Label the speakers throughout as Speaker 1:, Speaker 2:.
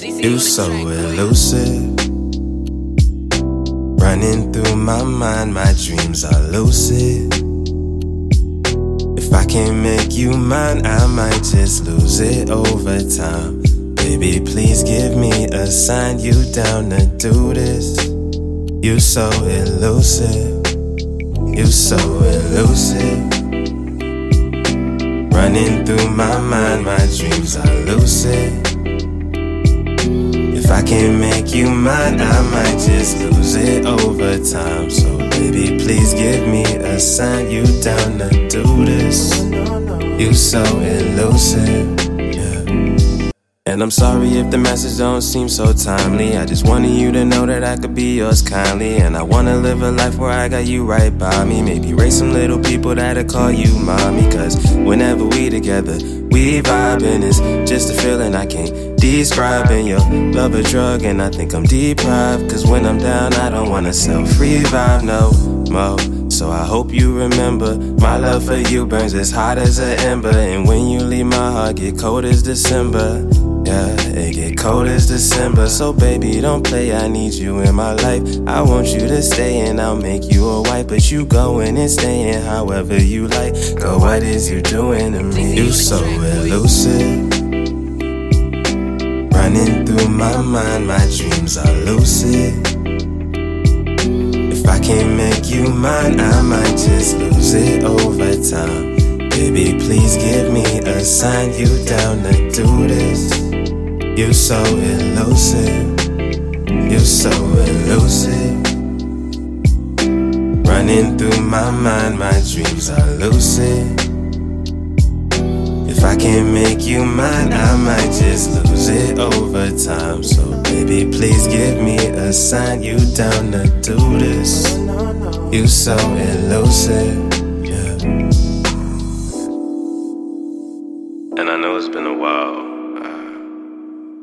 Speaker 1: You so elusive. Running through my mind, my dreams are lucid. If I can't make you mine, I might just lose it over time. Baby, please give me a sign you down to do this. You so elusive. You so elusive. Running through my mind, my dreams are lucid. If I can't make you mine, I might just lose it over time. So, baby, please give me a sign you down to do this. You so elusive. And I'm sorry if the message don't seem so timely. I just wanted you to know that I could be yours kindly. And I wanna live a life where I got you right by me. Maybe raise some little people that'll call you mommy. Cause whenever we together, we vibing. It's just a feeling I can't describe. And your love a drug, and I think I'm deprived. Cause when I'm down, I don't wanna self revive no more. So I hope you remember my love for you burns as hot as an ember. And when you leave, my heart get cold as December. Yeah, it get cold as December. So baby, don't play. I need you in my life. I want you to stay and I'll make you a wife. But you going and staying however you like. Girl, what is you doing to me? You so elusive. Running through my mind, my dreams are lucid. If I can't make you mine, I might just lose it over time. Baby, please give me a sign you down to do this. You so elusive. You're so elusive. Running through my mind, my dreams are lucid. If I can't make you mine, I might just lose it over time. So, baby, please give me a sign you down to do this. You're so elusive.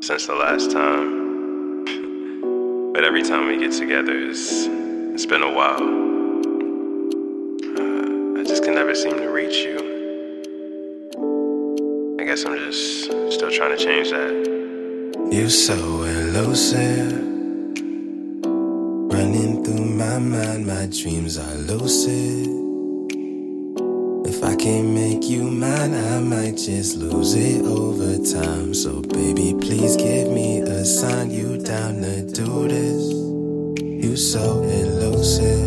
Speaker 1: Since the last time, but every time we get together, it's it's been a while. Uh, I just can never seem to reach you. I guess I'm just still trying to change that. You so elusive. Running through my mind, my dreams are lucid. If I can't make you mine, I might just lose it over time. So, baby, please give me a sign you down to do this. You so elusive.